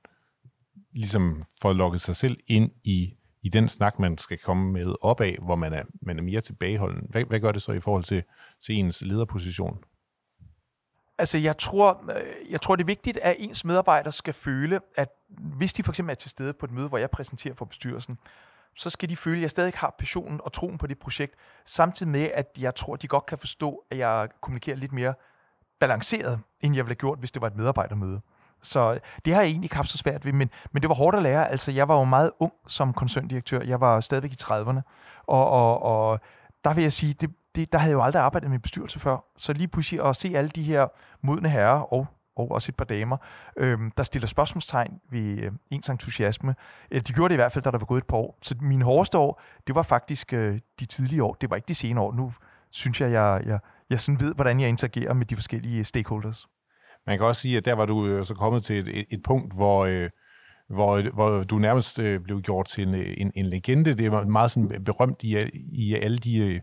ligesom får lukket sig selv ind i, i den snak, man skal komme med opad, hvor man er, man er mere tilbageholden? Hvad, hvad gør det så i forhold til, til ens lederposition? Altså, jeg tror, øh, jeg tror, det er vigtigt, at ens medarbejdere skal føle, at hvis de for eksempel er til stede på et møde, hvor jeg præsenterer for bestyrelsen, så skal de føle, at jeg stadig har passionen og troen på det projekt, samtidig med, at jeg tror, de godt kan forstå, at jeg kommunikerer lidt mere balanceret, end jeg ville have gjort, hvis det var et medarbejdermøde. Så det har jeg egentlig ikke haft så svært ved, men, men det var hårdt at lære. Altså, jeg var jo meget ung som koncerndirektør. Jeg var stadigvæk i 30'erne, og, og, og der vil jeg sige, det, det, der havde jeg jo aldrig arbejdet med bestyrelse før. Så lige pludselig at se alle de her modne herrer og og også et par damer, øhm, der stiller spørgsmålstegn ved øh, ens entusiasme. Øh, de gjorde det i hvert fald, da der var gået et par år. Så mine hårdeste år, det var faktisk øh, de tidlige år. Det var ikke de senere år. Nu synes jeg, jeg, jeg, jeg sådan ved, hvordan jeg interagerer med de forskellige stakeholders. Man kan også sige, at der var du øh, så kommet til et, et, et punkt, hvor, øh, hvor, hvor du nærmest øh, blev gjort til en, en, en legende. Det var meget sådan berømt i, i alle de øh,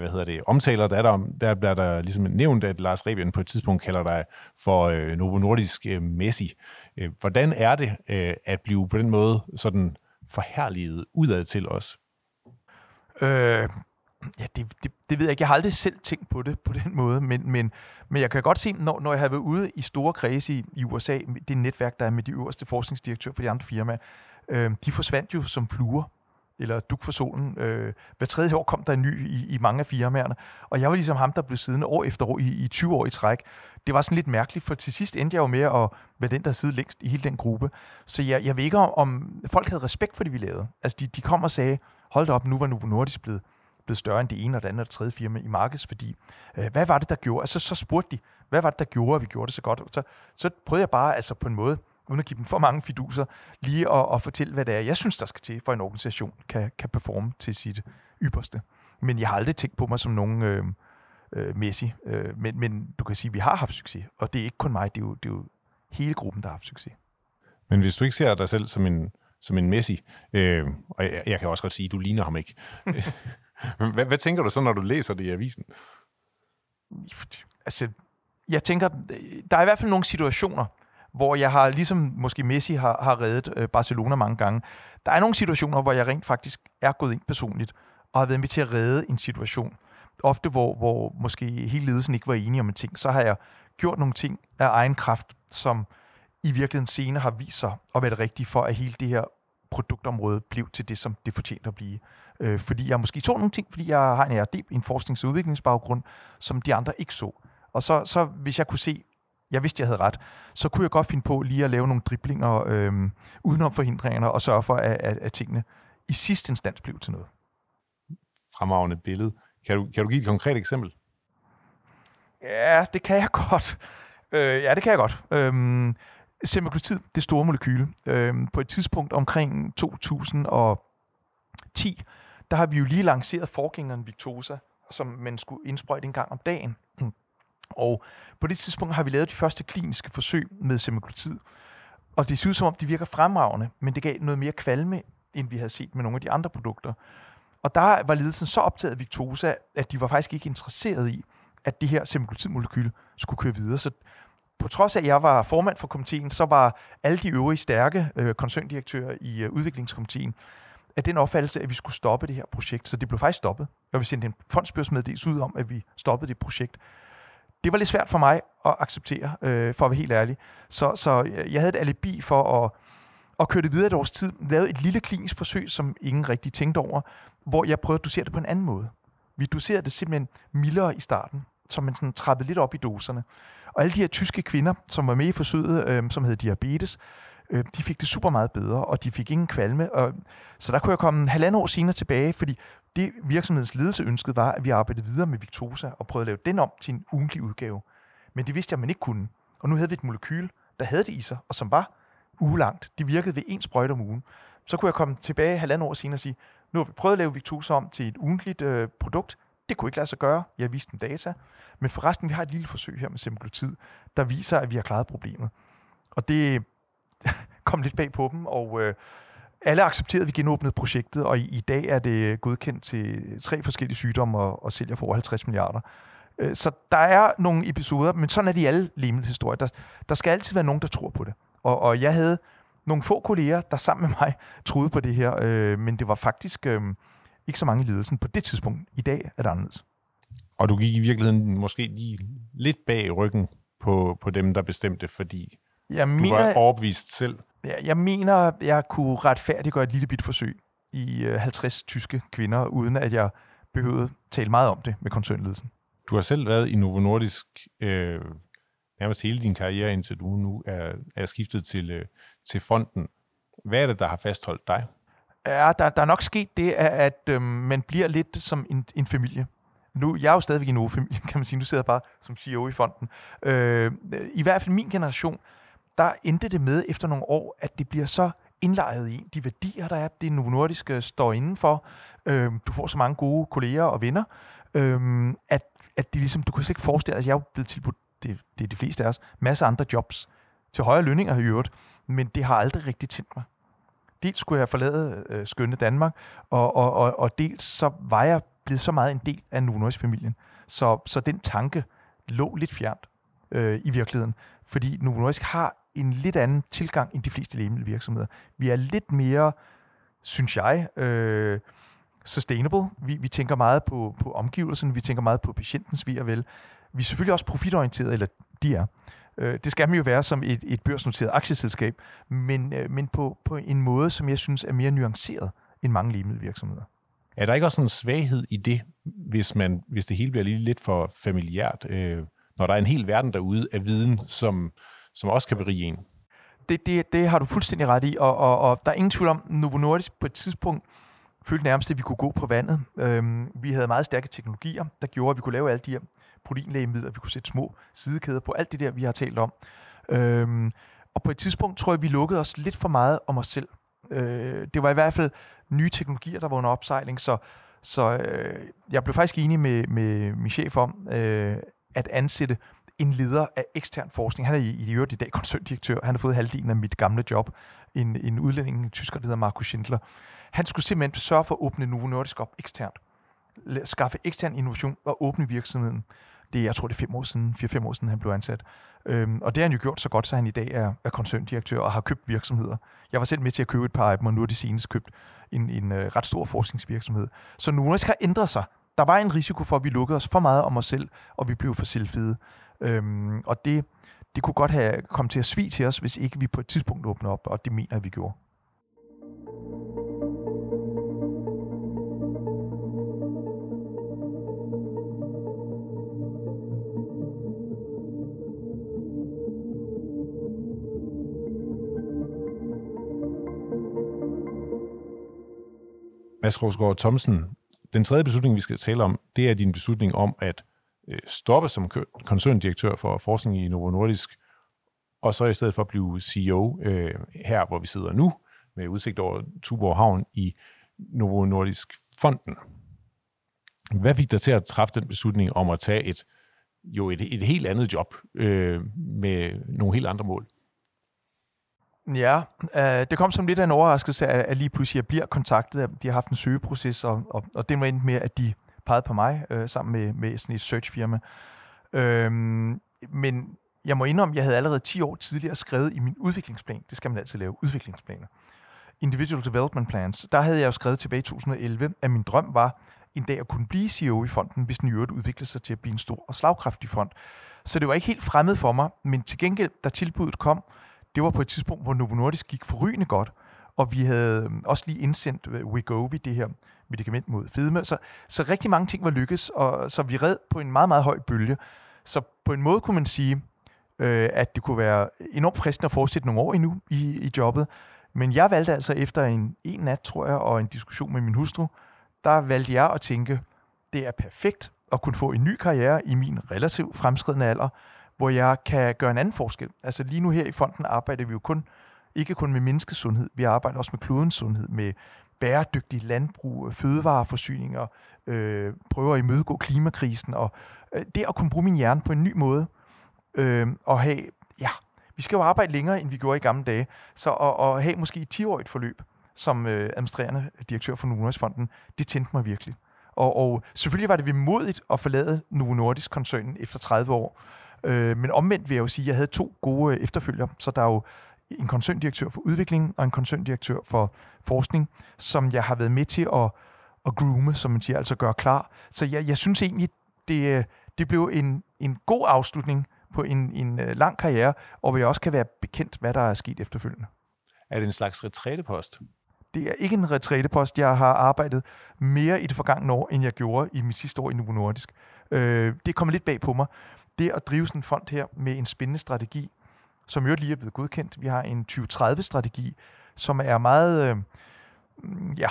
hvad hedder det, omtaler, der er der, der bliver der ligesom nævnt, at Lars Rebien på et tidspunkt kalder dig for øh, Novo Nordisk øh, Messi. Øh, hvordan er det øh, at blive på den måde sådan forherliget udad til os? Øh, ja, det, det, det ved jeg ikke. Jeg har aldrig selv tænkt på det på den [laughs] måde, men, men, men jeg kan godt se, når, når jeg har været ude i store kredse i, i USA, det netværk, der er med de øverste forskningsdirektører for de andre firmaer, øh, de forsvandt jo som fluer eller duk for solen. Øh, hver tredje år kom der en ny i, i mange af firmaerne, og jeg var ligesom ham, der blev siddende år efter år i, i 20 år i træk. Det var sådan lidt mærkeligt, for til sidst endte jeg jo med at være den, der sidder længst i hele den gruppe. Så jeg, jeg ved ikke, om folk havde respekt for det, vi lavede. Altså, de, de kom og sagde, hold da op, nu var Novo Nordisk blevet, blevet større end det ene og det andet og det tredje firma i markedsværdi. Øh, hvad var det, der gjorde? Altså, så spurgte de, hvad var det, der gjorde, at vi gjorde det så godt? Så, så prøvede jeg bare altså på en måde uden at give dem for mange fiduser, lige at, at fortælle, hvad det er, jeg synes, der skal til, for en organisation kan, kan performe til sit ypperste. Men jeg har aldrig tænkt på mig som nogen øh, øh, Messi. Øh, men, men du kan sige, at vi har haft succes, og det er ikke kun mig, det er jo, det er jo hele gruppen, der har haft succes. Men hvis du ikke ser dig selv som en, som en Messi, øh, og jeg, jeg kan også godt sige, at du ligner ham ikke. [laughs] hvad, hvad tænker du så, når du læser det i avisen? Altså, jeg tænker, der er i hvert fald nogle situationer, hvor jeg har, ligesom måske Messi har, har reddet øh, Barcelona mange gange, der er nogle situationer, hvor jeg rent faktisk er gået ind personligt, og har været med til at redde en situation. Ofte, hvor, hvor måske hele ledelsen ikke var enige om en ting, så har jeg gjort nogle ting af egen kraft, som i virkeligheden senere har vist sig at være det rigtige for, at hele det her produktområde blev til det, som det fortjente at blive. Øh, fordi jeg måske tog nogle ting, fordi jeg har en RD, en forsknings- og udviklingsbaggrund, som de andre ikke så. Og så, så hvis jeg kunne se, jeg vidste, jeg havde ret, så kunne jeg godt finde på lige at lave nogle driblinger øhm, udenom forhindringerne og sørge for, at, at, at tingene i sidste instans blev til noget. Fremragende billede. Kan du, kan du give et konkret eksempel? Ja, det kan jeg [laughs] godt. Øh, ja, det kan jeg godt. Øhm, semaglutid, det store molekyle. Øhm, på et tidspunkt omkring 2010, der har vi jo lige lanceret forgængeren Victosa, som man skulle indsprøjte en gang om dagen. Og på det tidspunkt har vi lavet de første kliniske forsøg med semaglutid. Og det ser ud som om, de virker fremragende, men det gav noget mere kvalme, end vi havde set med nogle af de andre produkter. Og der var ledelsen så optaget af Victosa, at de var faktisk ikke interesseret i, at det her semaglutidmolekyl skulle køre videre. Så på trods af, at jeg var formand for komiteen, så var alle de øvrige stærke øh, koncerndirektører i øh, udviklingskomiteen af den opfattelse, at vi skulle stoppe det her projekt. Så det blev faktisk stoppet. Og vi sendte en fondsbørsmeddelelse ud om, at vi stoppede det projekt det var lidt svært for mig at acceptere, øh, for at være helt ærlig. Så, så jeg havde et alibi for at, at køre det videre et års tid, lavede et lille klinisk forsøg, som ingen rigtig tænkte over, hvor jeg prøvede at dosere det på en anden måde. Vi doserede det simpelthen mildere i starten, så man sådan trappede lidt op i doserne. Og alle de her tyske kvinder, som var med i forsøget, øh, som havde diabetes, øh, de fik det super meget bedre, og de fik ingen kvalme. Og, så der kunne jeg komme halvandet år senere tilbage, fordi det virksomhedens ledelse ønskede var, at vi arbejdede videre med Victosa og prøvede at lave den om til en ugentlig udgave. Men det vidste jeg, at man ikke kunne. Og nu havde vi et molekyl, der havde det i sig, og som var ugelangt. Det virkede ved en sprøjt om ugen. Så kunne jeg komme tilbage halvandet år senere og sige, nu har vi prøvet at lave Victosa om til et ugentligt øh, produkt. Det kunne ikke lade sig gøre. Jeg viste dem data. Men forresten, vi har et lille forsøg her med semaglutid, der viser, at vi har klaret problemet. Og det [laughs] kom lidt bag på dem, og øh, alle accepterede, at vi genåbnede projektet, og i, i dag er det godkendt til tre forskellige sygdomme og, og sælger for over 50 milliarder. Øh, så der er nogle episoder, men sådan er de alle historier. Der, der skal altid være nogen, der tror på det. Og, og jeg havde nogle få kolleger, der sammen med mig [laughs] troede på det her, øh, men det var faktisk øh, ikke så mange i ledelsen på det tidspunkt. I dag er det anderledes. Og du gik i virkeligheden måske lige lidt bag ryggen på, på dem, der bestemte, fordi jeg du mener, var overbevist selv. Ja, jeg mener, jeg kunne retfærdiggøre et lille bit forsøg i 50 øh, tyske kvinder, uden at jeg behøvede tale meget om det med koncernledelsen. Du har selv været i Novo Nordisk øh, nærmest hele din karriere, indtil du nu er, er skiftet til, øh, til fonden. Hvad er det, der har fastholdt dig? Ja, der, der er nok sket det, at, øh, man bliver lidt som en, en familie. Nu, jeg er jo stadigvæk i en familie, [laughs] kan man sige. Nu sidder jeg bare som CEO i fonden. Øh, I hvert fald min generation, der endte det med efter nogle år, at det bliver så indlejret i de værdier, der er, det Novo Nordisk står indenfor. Øhm, du får så mange gode kolleger og venner, øhm, at, at de ligesom, du kan slet ikke forestille dig, altså jeg er jo blevet tilbudt, det, det er de fleste af os, masser af andre jobs til højere lønninger i øvrigt, men det har aldrig rigtig tændt mig. Dels skulle jeg forlade øh, skønne Danmark, og, og, og, og dels så var jeg blevet så meget en del af Novo familien. Så, så den tanke lå lidt fjernt øh, i virkeligheden, fordi Novo Nordisk har en lidt anden tilgang end de fleste lægemiddelvirksomheder. Vi er lidt mere, synes jeg, øh, sustainable. Vi, vi tænker meget på, på omgivelserne, vi tænker meget på patientens ved og vel. Vi er selvfølgelig også profitorienterede, eller de er. Øh, det skal man jo være som et, et børsnoteret aktieselskab, men, øh, men på, på en måde, som jeg synes er mere nuanceret end mange lægemiddelvirksomheder. Er der ikke også en svaghed i det, hvis, man, hvis det hele bliver lige lidt for familiært, øh, når der er en hel verden derude af viden, som, som også kan berige en? Det, det, det har du fuldstændig ret i, og, og, og der er ingen tvivl om, Novo Nordisk på et tidspunkt følte nærmest, at vi kunne gå på vandet. Øhm, vi havde meget stærke teknologier, der gjorde, at vi kunne lave alle de her proteinlægemidler, vi kunne sætte små sidekæder på, alt det der, vi har talt om. Øhm, og på et tidspunkt tror jeg, vi lukkede os lidt for meget om os selv. Øh, det var i hvert fald nye teknologier, der var under opsejling, så, så øh, jeg blev faktisk enig med, med min chef om øh, at ansætte en leder af ekstern forskning. Han er i, i øvrigt i dag koncerndirektør. Han har fået halvdelen af mit gamle job. En, en udlænding, en tysker, der hedder Markus Schindler. Han skulle simpelthen sørge for at åbne Novo Nordisk op eksternt. Skaffe ekstern innovation og åbne virksomheden. Det er, jeg tror, det er fem år siden, fire-fem år siden, han blev ansat. Øhm, og det har han jo gjort så godt, så han i dag er, er koncerndirektør og har købt virksomheder. Jeg var selv med til at købe et par af dem, og nu er de senest købt en, en øh, ret stor forskningsvirksomhed. Så Nordisk har ændret sig. Der var en risiko for, at vi lukkede os for meget om os selv, og vi blev for selvfede. Øhm, og det, det kunne godt have kommet til at svige til os, hvis ikke vi på et tidspunkt åbner op, og det mener vi gjorde. Mads Rosgaard Thomsen, den tredje beslutning, vi skal tale om, det er din beslutning om at Øh, stoppe som koncerndirektør for forskning i Novo Nordisk, og så i stedet for at blive CEO øh, her, hvor vi sidder nu, med udsigt over Tuborg Havn i Novo Nordisk Fonden. Hvad fik dig til at træffe den beslutning om at tage et, jo et, et helt andet job øh, med nogle helt andre mål? Ja, øh, det kom som lidt af en overraskelse, at, at lige pludselig jeg bliver kontaktet. De har haft en søgeproces, og, og, og det var endt med, at de pegede på mig øh, sammen med, med sådan et searchfirma. Øhm, men jeg må indrømme, at jeg havde allerede 10 år tidligere skrevet i min udviklingsplan. Det skal man altid lave, udviklingsplaner. Individual Development Plans. Der havde jeg jo skrevet tilbage i 2011, at min drøm var en dag at kunne blive CEO i fonden, hvis den i øvrigt udviklede sig til at blive en stor og slagkraftig fond. Så det var ikke helt fremmed for mig, men til gengæld, da tilbuddet kom, det var på et tidspunkt, hvor Novo Nordisk gik forrygende godt, og vi havde øhm, også lige indsendt øh, WeGovi, det her medicament mod fedme. Så, så rigtig mange ting var lykkes, og så vi red på en meget, meget høj bølge. Så på en måde kunne man sige, øh, at det kunne være enormt fristende at fortsætte nogle år endnu i, i jobbet. Men jeg valgte altså efter en, en nat, tror jeg, og en diskussion med min hustru, der valgte jeg at tænke, det er perfekt at kunne få en ny karriere i min relativt fremskridende alder, hvor jeg kan gøre en anden forskel. Altså lige nu her i fonden arbejder vi jo kun, ikke kun med menneskets sundhed, vi arbejder også med klodens sundhed, med bæredygtig landbrug, øh, fødevareforsyninger, øh, prøver at imødegå klimakrisen, og øh, det at kunne bruge min hjerne på en ny måde, øh, og have, ja, vi skal jo arbejde længere, end vi gjorde i gamle dage, så at, at have måske et 10-årigt forløb som øh, administrerende direktør for Novo Fonden, det tændte mig virkelig. Og, og selvfølgelig var det vemodigt at forlade Novo Nordisk-koncernen efter 30 år, Øh, men omvendt vil jeg jo sige, at jeg havde to gode øh, efterfølgere, så der er jo en koncerndirektør for udvikling og en koncerndirektør for forskning, som jeg har været med til at, at groome, som man siger, altså gøre klar. Så jeg, jeg synes egentlig, det, det blev en, en god afslutning på en, en øh, lang karriere, og hvor jeg også kan være bekendt, hvad der er sket efterfølgende. Er det en slags retrætepost? Det er ikke en retrætepost. Jeg har arbejdet mere i det forgangne år, end jeg gjorde i mit sidste år i Novo Nordisk. Øh, det kommer lidt bag på mig. det at drive sådan en fond her med en spændende strategi, som jo lige er blevet godkendt. Vi har en 2030-strategi, som er meget øh, mm, ja,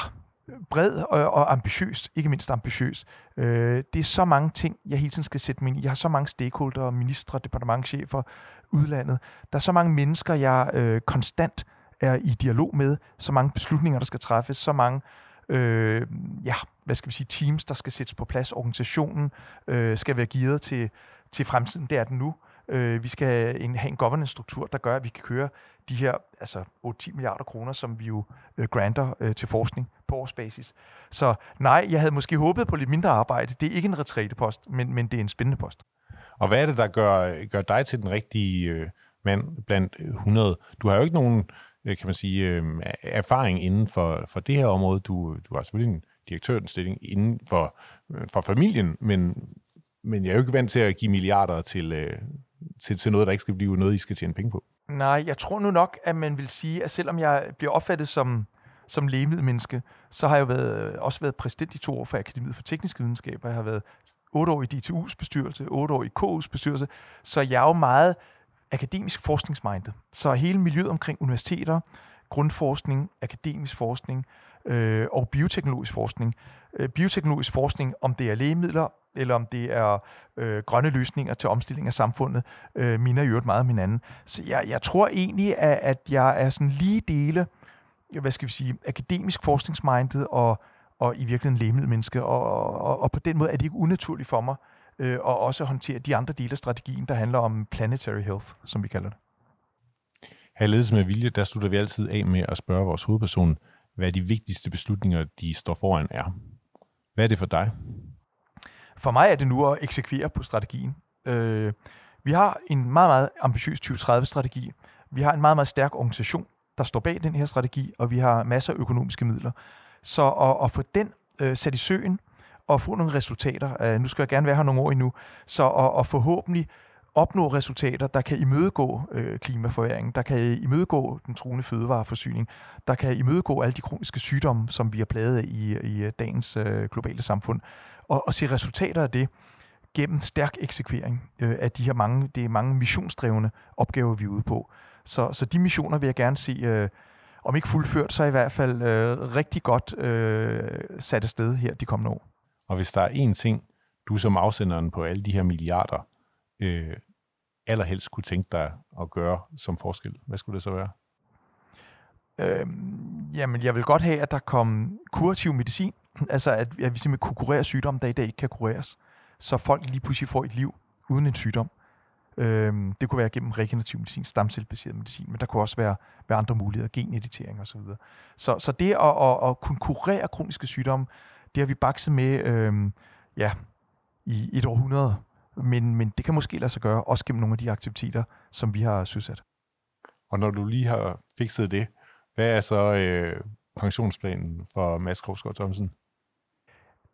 bred og, og ambitiøs, ikke mindst ambitiøs. Øh, det er så mange ting, jeg hele tiden skal sætte mig ind i. Jeg har så mange stakeholder, ministre, departementchefer, udlandet. Der er så mange mennesker, jeg øh, konstant er i dialog med, så mange beslutninger, der skal træffes, så mange øh, ja, hvad skal vi sige, teams, der skal sættes på plads. Organisationen øh, skal være gearet til, til fremtiden. Det er den nu. Øh, Øh, vi skal en, have en governance-struktur, der gør, at vi kan køre de her altså 8-10 milliarder kroner, som vi jo øh, granter øh, til forskning på årsbasis. Så nej, jeg havde måske håbet på lidt mindre arbejde. Det er ikke en retrætepost, men, men det er en spændende post. Og hvad er det, der gør, gør dig til den rigtige øh, mand blandt 100? Du har jo ikke nogen øh, kan man sige, øh, erfaring inden for, for det her område. Du, du har selvfølgelig en direktørstilling inden for, øh, for familien, men, men jeg er jo ikke vant til at give milliarder til, øh, til, til noget, der ikke skal blive noget, I skal tjene penge på. Nej, jeg tror nu nok, at man vil sige, at selvom jeg bliver opfattet som, som lægemiddelmenneske, så har jeg jo været, øh, også været præsident i to år for Akademiet for Tekniske Videnskaber. Jeg har været otte år i DTU's bestyrelse, otte år i KU's bestyrelse, så jeg er jo meget akademisk forskningsmindet. Så hele miljøet omkring universiteter, grundforskning, akademisk forskning øh, og bioteknologisk forskning. Øh, bioteknologisk forskning, om det er lægemidler, eller om det er øh, grønne løsninger til omstilling af samfundet, øh, minder jo meget om hinanden. Så jeg, jeg tror egentlig, at, at jeg er sådan lige dele, hvad skal vi sige, akademisk forskningsmindet og, og i virkeligheden lægemiddelmenneske, og, og, og på den måde er det ikke unaturligt for mig øh, og også håndtere de andre dele af strategien, der handler om planetary health, som vi kalder det. Her ledes med vilje, der slutter vi altid af med at spørge vores hovedperson, hvad de vigtigste beslutninger, de står foran, er. Hvad er det for dig? For mig er det nu at eksekvere på strategien. Øh, vi har en meget, meget ambitiøs 2030-strategi. Vi har en meget, meget stærk organisation, der står bag den her strategi, og vi har masser af økonomiske midler. Så at, at få den øh, sat i søen, og få nogle resultater. øh, nu skal jeg gerne være her nogle år endnu, så og, og forhåbentlig opnå resultater, der kan imødegå øh, klimaforværingen, der kan imødegå den truende fødevareforsyning, der kan imødegå alle de kroniske sygdomme, som vi har plaget af i, i øh, dagens øh, globale samfund, og, og se resultater af det gennem stærk eksekvering øh, af de her mange, det er mange missionsdrevne opgaver, vi er ude på. Så, så de missioner vil jeg gerne se, øh, om ikke fuldført, så i hvert fald øh, rigtig godt øh, sat afsted her de kommende år. Og hvis der er én ting, du som afsenderen på alle de her milliarder øh, allerhelst kunne tænke dig at gøre som forskel, hvad skulle det så være? Øhm, jamen, jeg vil godt have, at der kom kurativ medicin, altså at, at vi simpelthen kunne kurere sygdomme, der i dag ikke kan kureres, så folk lige pludselig får et liv uden en sygdom. Øhm, det kunne være gennem regenerativ medicin, stamcellebaseret medicin, men der kunne også være, være andre muligheder, geneditering osv. Så, så, så det at, at, at kunne kurere kroniske sygdomme, det har vi bakset med øhm, ja, i et århundrede. Men, men det kan måske lade sig gøre, også gennem nogle af de aktiviteter, som vi har søsat. Og når du lige har fikset det, hvad er så øh, pensionsplanen for Mads Krogsgaard Thomsen?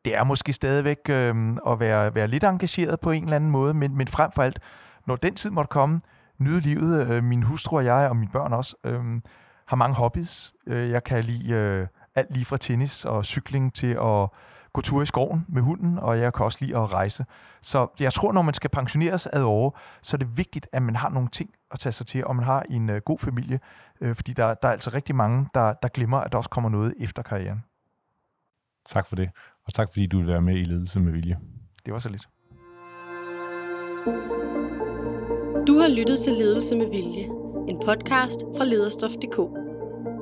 Det er måske stadigvæk øh, at være, være lidt engageret på en eller anden måde, men, men frem for alt, når den tid måtte komme, nyde livet. Øh, min hustru og jeg, og mine børn også, øh, har mange hobbies. Øh, jeg kan lide øh, alt lige fra tennis og cykling til at gå tur i skoven med hunden, og jeg kan også lide at rejse. Så jeg tror, når man skal pensioneres ad år, så er det vigtigt, at man har nogle ting at tage sig til, og man har en øh, god familie, øh, fordi der, der er altså rigtig mange, der, der glemmer, at der også kommer noget efter karrieren. Tak for det, og tak fordi du vil være med i Ledelse med Vilje. Det var så lidt. Du har lyttet til Ledelse med Vilje, en podcast fra lederstof.dk.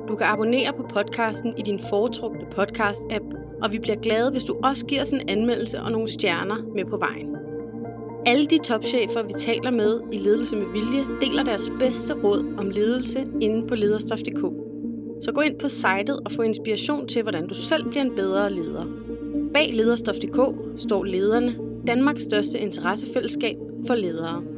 Du kan abonnere på podcasten i din foretrukne podcast-app, og vi bliver glade, hvis du også giver os en anmeldelse og nogle stjerner med på vejen. Alle de topchefer, vi taler med i Ledelse med Vilje, deler deres bedste råd om ledelse inde på lederstof.dk. Så gå ind på sitet og få inspiration til, hvordan du selv bliver en bedre leder. Bag lederstof.dk står lederne, Danmarks største interessefællesskab for ledere.